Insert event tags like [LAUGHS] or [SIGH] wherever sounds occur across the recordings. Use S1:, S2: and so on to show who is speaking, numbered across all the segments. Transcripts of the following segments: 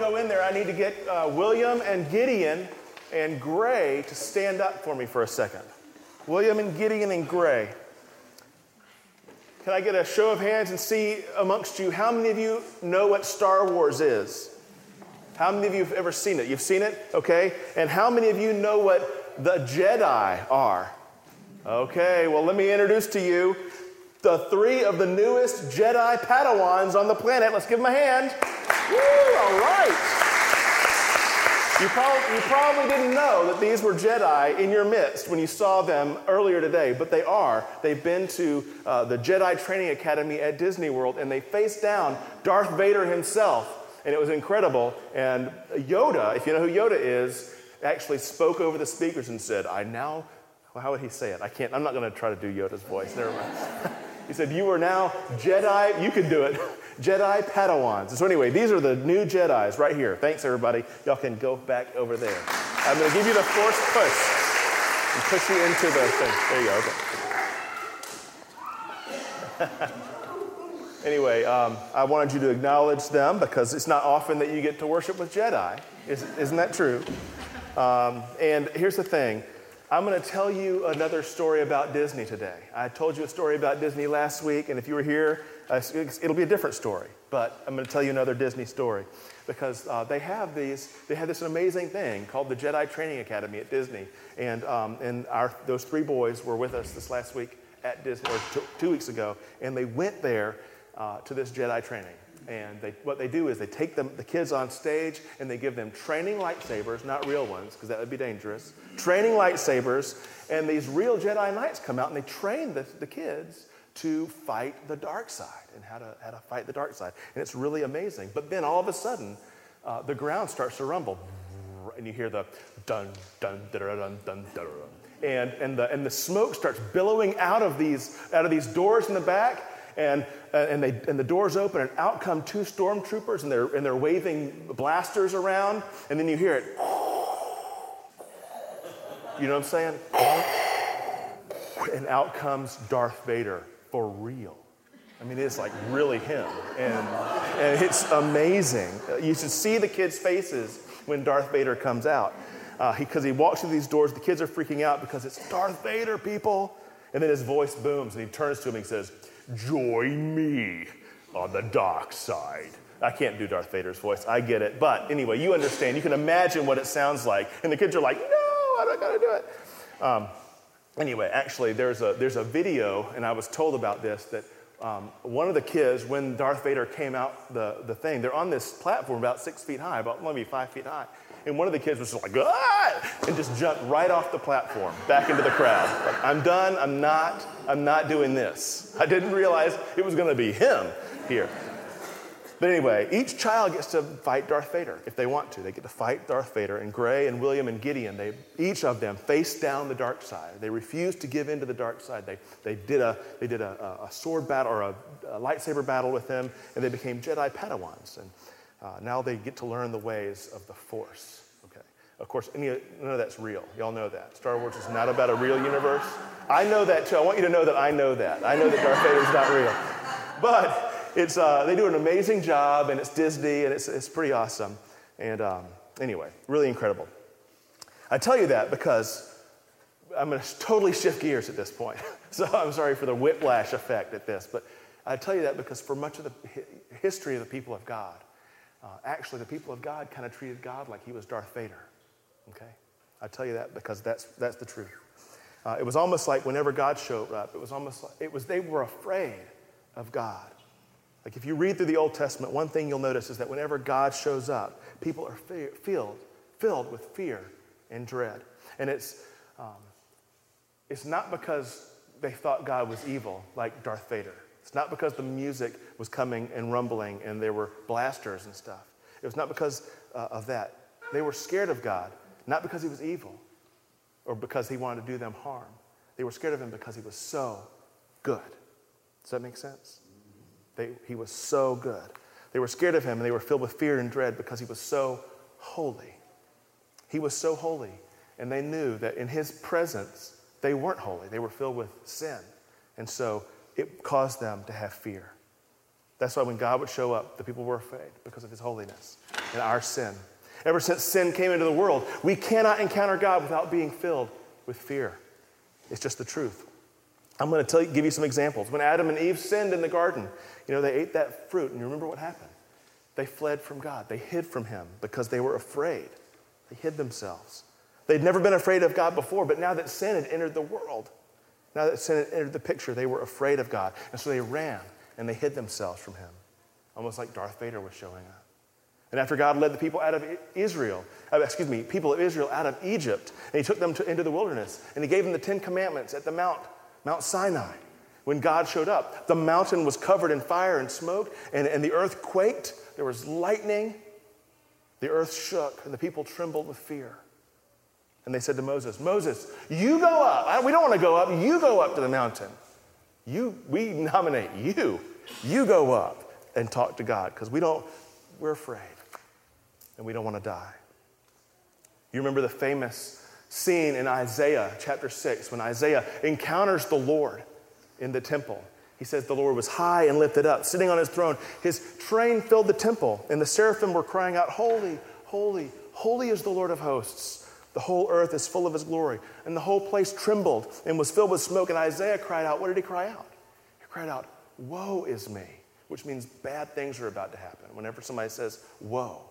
S1: go in there, I need to get uh, William and Gideon and Gray to stand up for me for a second. William and Gideon and Gray. Can I get a show of hands and see amongst you how many of you know what Star Wars is? How many of you have ever seen it? You've seen it? Okay. And how many of you know what the Jedi are? Okay, well, let me introduce to you the three of the newest Jedi Padawans on the planet. Let's give them a hand. Woo, all right. You probably, you probably didn't know that these were Jedi in your midst when you saw them earlier today, but they are. They've been to uh, the Jedi Training Academy at Disney World and they faced down Darth Vader himself, and it was incredible. And Yoda, if you know who Yoda is, actually spoke over the speakers and said, I now, well, how would he say it? I can't, I'm not going to try to do Yoda's voice. Never mind. [LAUGHS] he said, You are now Jedi, you can do it. [LAUGHS] Jedi Padawans. So, anyway, these are the new Jedi's right here. Thanks, everybody. Y'all can go back over there. I'm going to give you the force push and push you into the thing. There you go. Okay. [LAUGHS] anyway, um, I wanted you to acknowledge them because it's not often that you get to worship with Jedi. Isn't that true? Um, and here's the thing I'm going to tell you another story about Disney today. I told you a story about Disney last week, and if you were here, uh, it'll be a different story, but I'm going to tell you another Disney story because uh, they have these. They have this amazing thing called the Jedi Training Academy at Disney, and um, and our those three boys were with us this last week at Disney or two weeks ago, and they went there uh, to this Jedi training. And they, what they do is they take them, the kids on stage and they give them training lightsabers, not real ones, because that would be dangerous. Training lightsabers, and these real Jedi Knights come out and they train the, the kids to fight the dark side and how to, how to fight the dark side. And it's really amazing. But then all of a sudden, uh, the ground starts to rumble. And you hear the dun, dun, dun, dun, dun, dun, dun. And, and, the, and the smoke starts billowing out of these, out of these doors in the back. And, uh, and, they, and the doors open, and out come two stormtroopers, and they're, and they're waving blasters around. And then you hear it. You know what I'm saying? And out comes Darth Vader for real. I mean, it's like really him. And, and it's amazing. You should see the kids' faces when Darth Vader comes out. Because uh, he, he walks through these doors, the kids are freaking out because it's Darth Vader, people. And then his voice booms and he turns to him and he says, Join me on the dark side. I can't do Darth Vader's voice. I get it. But anyway, you understand. You can imagine what it sounds like. And the kids are like, No, not going to do it. Um, anyway, actually, there's a, there's a video, and I was told about this, that um, one of the kids, when Darth Vader came out the, the thing, they're on this platform about six feet high, about maybe five feet high. And one of the kids was just like, ah! and just jumped right off the platform back into the crowd. Like, I'm done. I'm not, I'm not doing this. I didn't realize it was going to be him here. But anyway, each child gets to fight Darth Vader if they want to. They get to fight Darth Vader. And Gray and William and Gideon, they, each of them face down the dark side. They refused to give in to the dark side. They, they did, a, they did a, a sword battle or a, a, lightsaber battle with them, and they became Jedi Padawans. And uh, now they get to learn the ways of the Force. Okay. Of course, any, none of that's real. Y'all know that. Star Wars is not about a real universe. I know that too. I want you to know that I know that. I know that Darth Vader is not real. But it's, uh, they do an amazing job, and it's Disney, and it's, it's pretty awesome. And um, anyway, really incredible. I tell you that because I'm going to totally shift gears at this point. [LAUGHS] so I'm sorry for the whiplash effect at this. But I tell you that because for much of the history of the people of God, uh, actually, the people of God kind of treated God like he was Darth Vader. Okay? I tell you that because that's, that's the truth. Uh, it was almost like whenever God showed up, it was almost like it was they were afraid of God. Like if you read through the Old Testament, one thing you'll notice is that whenever God shows up, people are fear, filled, filled with fear and dread. And it's, um, it's not because they thought God was evil, like Darth Vader. It's not because the music was coming and rumbling and there were blasters and stuff. It was not because uh, of that. They were scared of God, not because he was evil or because he wanted to do them harm. They were scared of him because he was so good. Does that make sense? They, he was so good. They were scared of him and they were filled with fear and dread because he was so holy. He was so holy. And they knew that in his presence, they weren't holy. They were filled with sin. And so it caused them to have fear. That's why when God would show up, the people were afraid because of his holiness and our sin. Ever since sin came into the world, we cannot encounter God without being filled with fear. It's just the truth. I'm going to tell you, give you some examples. When Adam and Eve sinned in the garden, you know, they ate that fruit, and you remember what happened? They fled from God. They hid from Him because they were afraid. They hid themselves. They'd never been afraid of God before, but now that sin had entered the world, now that sin entered the picture, they were afraid of God. And so they ran and they hid themselves from Him, almost like Darth Vader was showing up. And after God led the people out of Israel, uh, excuse me, people of Israel out of Egypt, and He took them to, into the wilderness, and He gave them the Ten Commandments at the Mount, Mount Sinai. When God showed up, the mountain was covered in fire and smoke, and, and the earth quaked. There was lightning. The earth shook, and the people trembled with fear. And they said to Moses, Moses, you go up. We don't want to go up. You go up to the mountain. You, we nominate you. You go up and talk to God because we don't, we're afraid and we don't want to die. You remember the famous scene in Isaiah chapter 6 when Isaiah encounters the Lord in the temple. He says the Lord was high and lifted up, sitting on his throne. His train filled the temple, and the seraphim were crying out, Holy, holy, holy is the Lord of hosts. The whole earth is full of his glory. And the whole place trembled and was filled with smoke. And Isaiah cried out, What did he cry out? He cried out, Woe is me which means bad things are about to happen. Whenever somebody says, woe,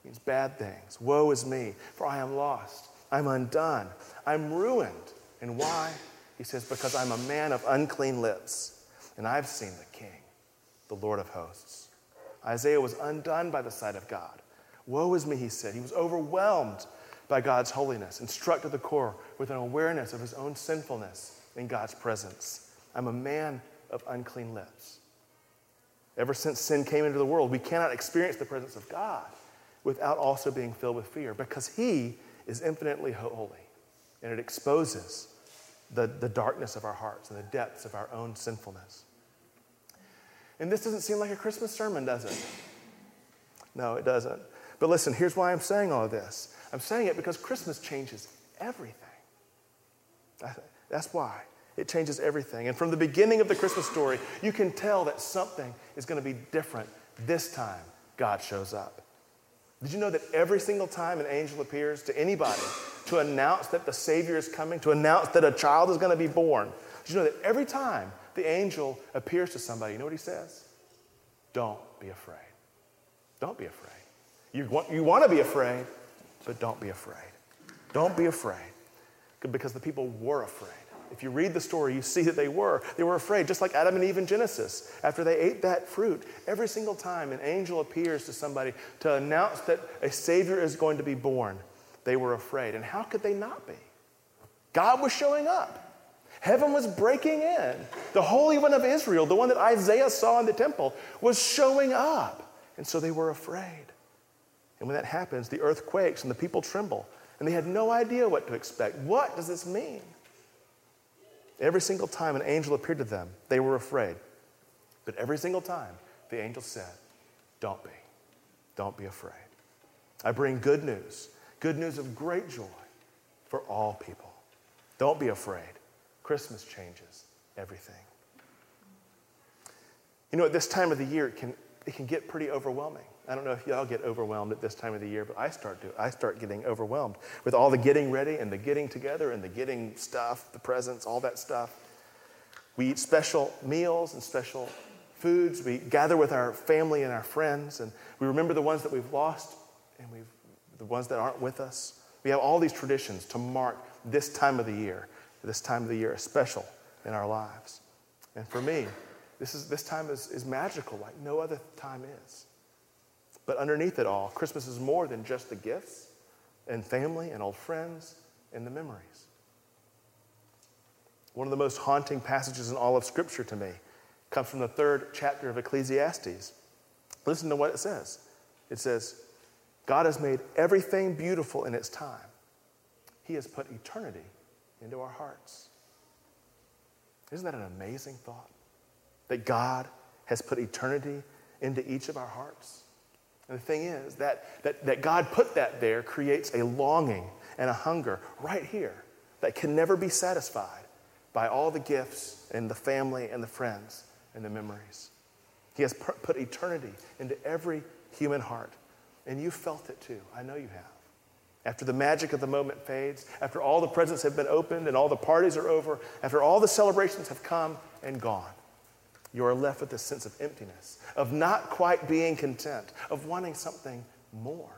S1: it means bad things. Woe is me, for I am lost. I'm undone. I'm ruined. And why? He says, because I'm a man of unclean lips, and I've seen the King, the Lord of hosts. Isaiah was undone by the sight of God. Woe is me, he said. He was overwhelmed by God's holiness and struck to the core with an awareness of his own sinfulness in God's presence. I'm a man of unclean lips. Ever since sin came into the world, we cannot experience the presence of God without also being filled with fear because He is infinitely holy. And it exposes the, the darkness of our hearts and the depths of our own sinfulness. And this doesn't seem like a Christmas sermon, does it? No, it doesn't. But listen, here's why I'm saying all this. I'm saying it because Christmas changes everything. That's why. It changes everything. And from the beginning of the Christmas story, you can tell that something is going to be different this time God shows up. Did you know that every single time an angel appears to anybody to announce that the Savior is coming, to announce that a child is going to be born, did you know that every time the angel appears to somebody, you know what he says? Don't be afraid. Don't be afraid. You want, you want to be afraid, but don't be afraid. Don't be afraid. Because the people were afraid. If you read the story, you see that they were. They were afraid, just like Adam and Eve in Genesis. After they ate that fruit, every single time an angel appears to somebody to announce that a Savior is going to be born, they were afraid. And how could they not be? God was showing up. Heaven was breaking in. The Holy One of Israel, the one that Isaiah saw in the temple, was showing up. And so they were afraid. And when that happens, the earth quakes and the people tremble. And they had no idea what to expect. What does this mean? Every single time an angel appeared to them, they were afraid. But every single time, the angel said, Don't be. Don't be afraid. I bring good news, good news of great joy for all people. Don't be afraid. Christmas changes everything. You know, at this time of the year, it can, it can get pretty overwhelming. I don't know if y'all get overwhelmed at this time of the year, but I start to. I start getting overwhelmed with all the getting ready and the getting together and the getting stuff, the presents, all that stuff. We eat special meals and special foods. We gather with our family and our friends, and we remember the ones that we've lost and we've, the ones that aren't with us. We have all these traditions to mark this time of the year. This time of the year is special in our lives. And for me, this, is, this time is, is magical like no other time is. But underneath it all, Christmas is more than just the gifts and family and old friends and the memories. One of the most haunting passages in all of Scripture to me comes from the third chapter of Ecclesiastes. Listen to what it says. It says, God has made everything beautiful in its time. He has put eternity into our hearts. Isn't that an amazing thought? That God has put eternity into each of our hearts? And the thing is that, that, that God put that there creates a longing and a hunger right here that can never be satisfied by all the gifts and the family and the friends and the memories. He has put eternity into every human heart. And you felt it too. I know you have. After the magic of the moment fades, after all the presents have been opened and all the parties are over, after all the celebrations have come and gone, you are left with a sense of emptiness, of not quite being content, of wanting something more.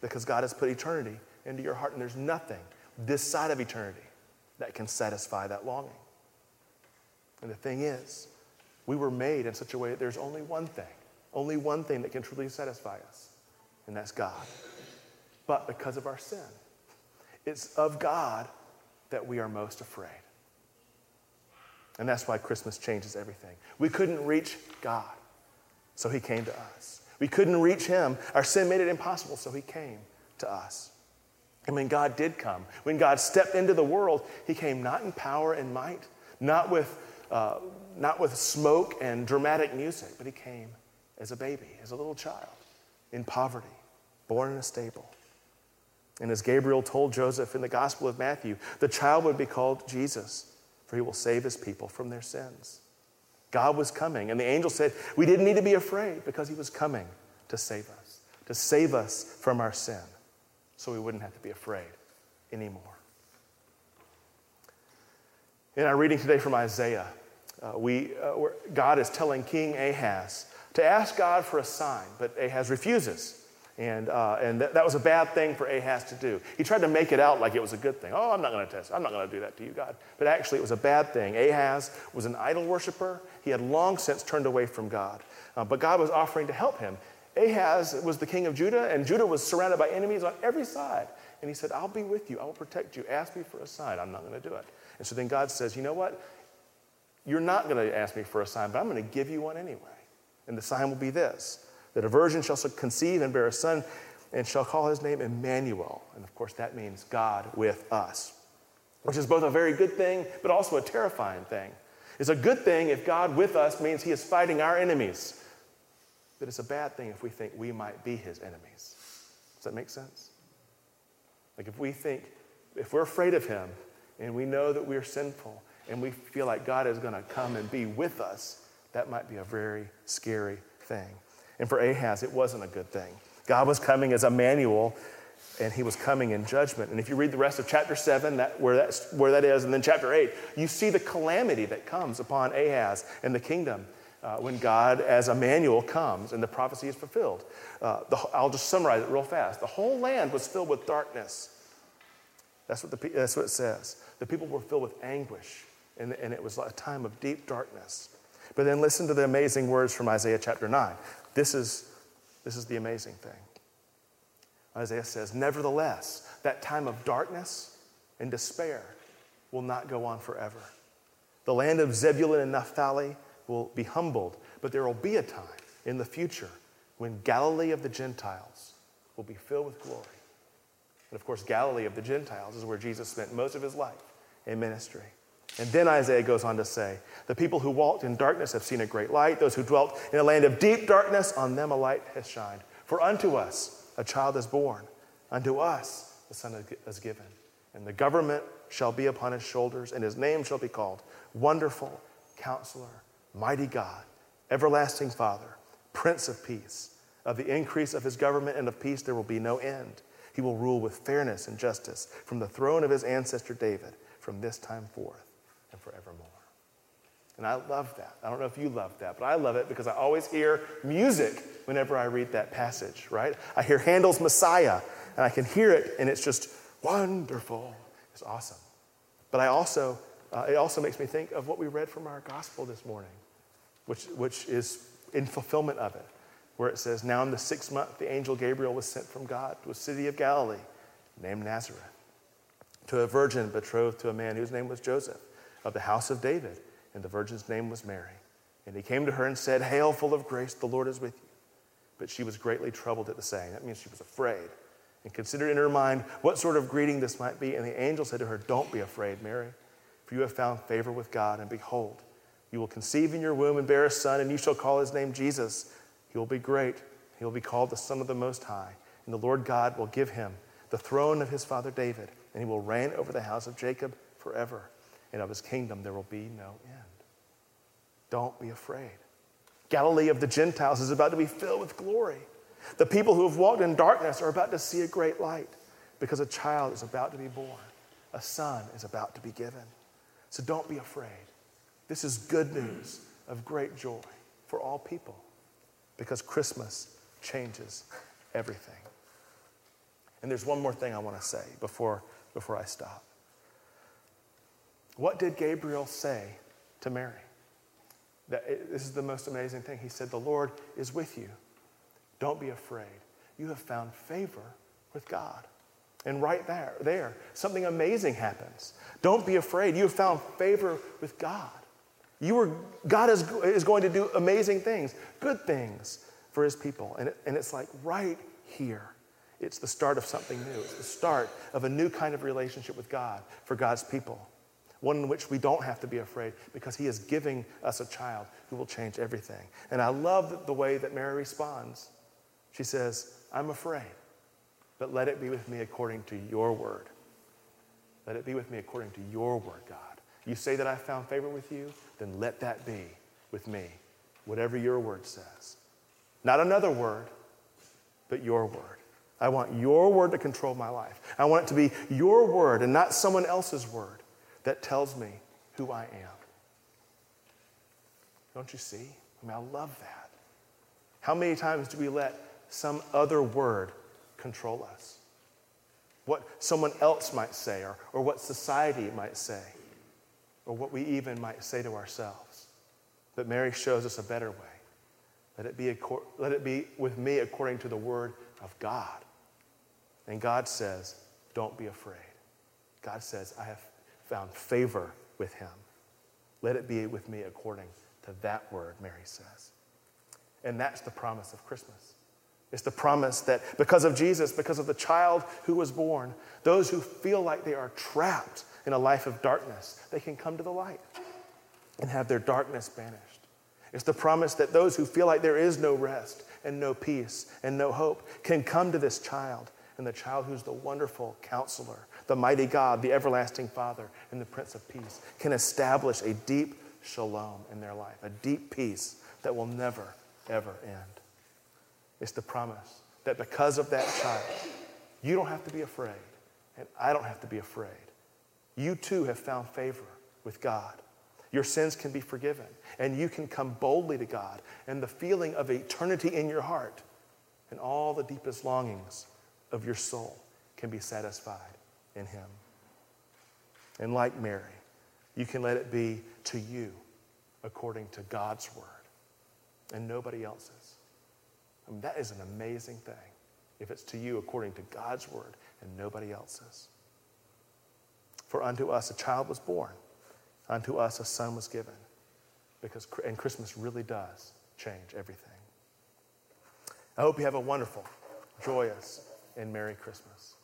S1: Because God has put eternity into your heart, and there's nothing this side of eternity that can satisfy that longing. And the thing is, we were made in such a way that there's only one thing, only one thing that can truly satisfy us, and that's God. But because of our sin, it's of God that we are most afraid. And that's why Christmas changes everything. We couldn't reach God, so He came to us. We couldn't reach Him. Our sin made it impossible, so He came to us. And when God did come, when God stepped into the world, He came not in power and might, not with, uh, not with smoke and dramatic music, but He came as a baby, as a little child, in poverty, born in a stable. And as Gabriel told Joseph in the Gospel of Matthew, the child would be called Jesus for he will save his people from their sins. God was coming, and the angel said, We didn't need to be afraid because he was coming to save us, to save us from our sin, so we wouldn't have to be afraid anymore. In our reading today from Isaiah, uh, we, uh, God is telling King Ahaz to ask God for a sign, but Ahaz refuses. And, uh, and that, that was a bad thing for Ahaz to do. He tried to make it out like it was a good thing. Oh, I'm not going to test. I'm not going to do that to you, God. But actually, it was a bad thing. Ahaz was an idol worshiper. He had long since turned away from God. Uh, but God was offering to help him. Ahaz was the king of Judah, and Judah was surrounded by enemies on every side. And he said, I'll be with you. I will protect you. Ask me for a sign. I'm not going to do it. And so then God says, You know what? You're not going to ask me for a sign, but I'm going to give you one anyway. And the sign will be this that a virgin shall conceive and bear a son and shall call his name Emmanuel. And of course, that means God with us, which is both a very good thing, but also a terrifying thing. It's a good thing if God with us means he is fighting our enemies, but it's a bad thing if we think we might be his enemies. Does that make sense? Like if we think, if we're afraid of him and we know that we're sinful and we feel like God is going to come and be with us, that might be a very scary thing. And for Ahaz, it wasn't a good thing. God was coming as Emmanuel, and he was coming in judgment. And if you read the rest of chapter 7, that, where, that's, where that is, and then chapter 8, you see the calamity that comes upon Ahaz and the kingdom uh, when God, as Emmanuel, comes and the prophecy is fulfilled. Uh, the, I'll just summarize it real fast. The whole land was filled with darkness. That's what, the, that's what it says. The people were filled with anguish, and, and it was a time of deep darkness. But then listen to the amazing words from Isaiah chapter 9. This is, this is the amazing thing. Isaiah says, Nevertheless, that time of darkness and despair will not go on forever. The land of Zebulun and Naphtali will be humbled, but there will be a time in the future when Galilee of the Gentiles will be filled with glory. And of course, Galilee of the Gentiles is where Jesus spent most of his life in ministry. And then Isaiah goes on to say, The people who walked in darkness have seen a great light. Those who dwelt in a land of deep darkness, on them a light has shined. For unto us a child is born, unto us the Son is given. And the government shall be upon his shoulders, and his name shall be called Wonderful, Counselor, Mighty God, Everlasting Father, Prince of Peace. Of the increase of his government and of peace there will be no end. He will rule with fairness and justice from the throne of his ancestor David from this time forth and forevermore. And I love that. I don't know if you love that, but I love it because I always hear music whenever I read that passage, right? I hear Handel's Messiah, and I can hear it, and it's just wonderful. It's awesome. But I also, uh, it also makes me think of what we read from our gospel this morning, which, which is in fulfillment of it, where it says, Now in the sixth month, the angel Gabriel was sent from God to a city of Galilee named Nazareth, to a virgin betrothed to a man whose name was Joseph of the house of David, and the virgin's name was Mary. And he came to her and said, Hail, full of grace, the Lord is with you. But she was greatly troubled at the saying. That means she was afraid and considered in her mind what sort of greeting this might be. And the angel said to her, Don't be afraid, Mary, for you have found favor with God. And behold, you will conceive in your womb and bear a son, and you shall call his name Jesus. He will be great. He will be called the Son of the Most High. And the Lord God will give him the throne of his father David, and he will reign over the house of Jacob forever and of his kingdom there will be no end. Don't be afraid. Galilee of the Gentiles is about to be filled with glory. The people who have walked in darkness are about to see a great light because a child is about to be born, a son is about to be given. So don't be afraid. This is good news of great joy for all people because Christmas changes everything. And there's one more thing I want to say before, before I stop. What did Gabriel say to Mary? That this is the most amazing thing. He said, The Lord is with you. Don't be afraid. You have found favor with God. And right there, there, something amazing happens. Don't be afraid. You have found favor with God. You are, God is, is going to do amazing things, good things for his people. And, it, and it's like right here. It's the start of something new. It's the start of a new kind of relationship with God for God's people. One in which we don't have to be afraid because he is giving us a child who will change everything. And I love the way that Mary responds. She says, I'm afraid, but let it be with me according to your word. Let it be with me according to your word, God. You say that I found favor with you, then let that be with me, whatever your word says. Not another word, but your word. I want your word to control my life. I want it to be your word and not someone else's word that tells me who I am. Don't you see? I mean, I love that. How many times do we let some other word control us? What someone else might say, or, or what society might say, or what we even might say to ourselves. But Mary shows us a better way. Let it be, let it be with me according to the word of God. And God says, Don't be afraid. God says, I have found favor with him. Let it be with me according to that word, Mary says. And that's the promise of Christmas. It's the promise that because of Jesus, because of the child who was born, those who feel like they are trapped in a life of darkness, they can come to the light and have their darkness banished. It's the promise that those who feel like there is no rest and no peace and no hope can come to this child and the child who's the wonderful counselor, the mighty God, the everlasting Father, and the Prince of Peace can establish a deep shalom in their life, a deep peace that will never, ever end. It's the promise that because of that child, you don't have to be afraid, and I don't have to be afraid. You too have found favor with God. Your sins can be forgiven, and you can come boldly to God, and the feeling of eternity in your heart and all the deepest longings of your soul can be satisfied in Him. And like Mary, you can let it be to you according to God's word and nobody else's. I mean, that is an amazing thing if it's to you according to God's word and nobody else's. For unto us a child was born, unto us a son was given. Because, and Christmas really does change everything. I hope you have a wonderful, joyous, and Merry Christmas.